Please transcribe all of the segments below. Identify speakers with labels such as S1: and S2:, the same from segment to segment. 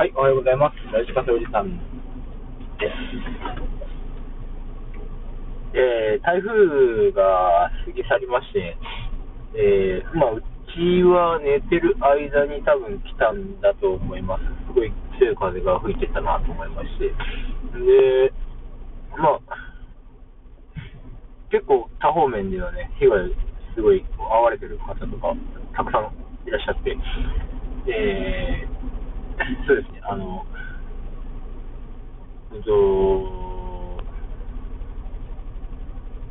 S1: はい、おはようございます。ラジカセおじさんです。えー、台風が過ぎ去りまして、えー、まあ、うちは寝てる間に多分来たんだと思います。すごい強い風が吹いてたなと思いまして。で、まあ、結構多方面ではね、被害すごい遭われてる方とかたくさんいらっしゃって、えー、そうですね、あの、うんと、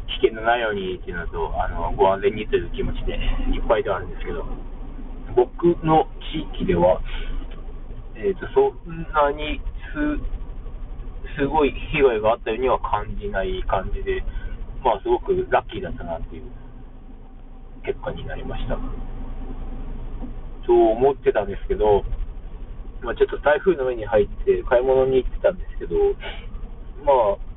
S1: 危険のないようにっていうのと、あの、ご安全にという気持ちでいっぱいではあるんですけど、僕の地域では、えっ、と、そんなにす、すごい被害があったようには感じない感じで、まあ、すごくラッキーだったなっていう結果になりました。そう思ってたんですけど、まあ、ちょっと台風の目に入って買い物に行ってたんですけど、まあ、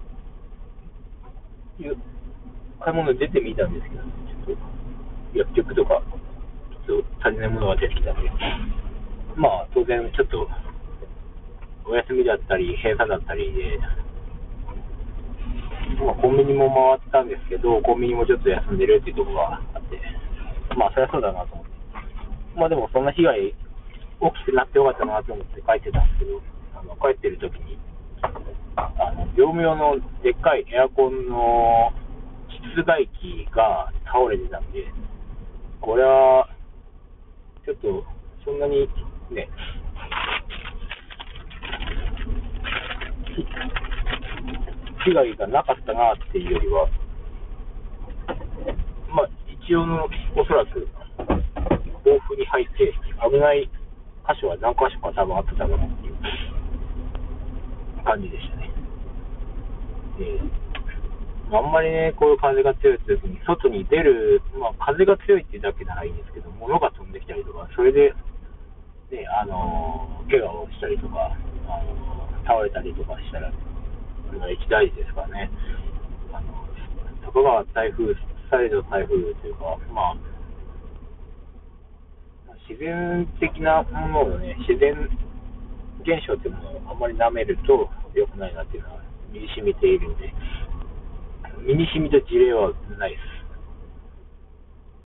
S1: 買い物出てみたんですけど、ちょっと薬局とか、ちょっと足りないものが出てきたんで、まあ、当然ちょっとお休みだったり、閉鎖だったりで、まあ、コンビニも回ったんですけど、コンビニもちょっと休んでるっていうところがあって、まあ、そりゃそうだなと思って。まあでも、そんな被害大きくなってよかったなと思って帰ってたんですけど、あの帰ってる時に、あの業務用のでっかいエアコンの室外機が倒れてたんで、これは、ちょっと、そんなにね、被害がなかったなっていうよりは、まあ、一応の、おそらく、暴風に入って危ない箇所は何箇所か多分あっただろうなっていう感じでしたね。であんまりね、こういう風が強い時に、外に出る、まあ、風が強いっていうだけならいいんですけど、物が飛んできたりとか、それで、ね、あの怪我をしたりとか、あの倒れたりとかしたら、それが一大事ですからね。あの徳川台風、再度台風というか、まあ、自然的なものをね、自然現象っていうものをあんまり舐めると良くないなっていうのは身に染みているんで、身に染みた事例はないです。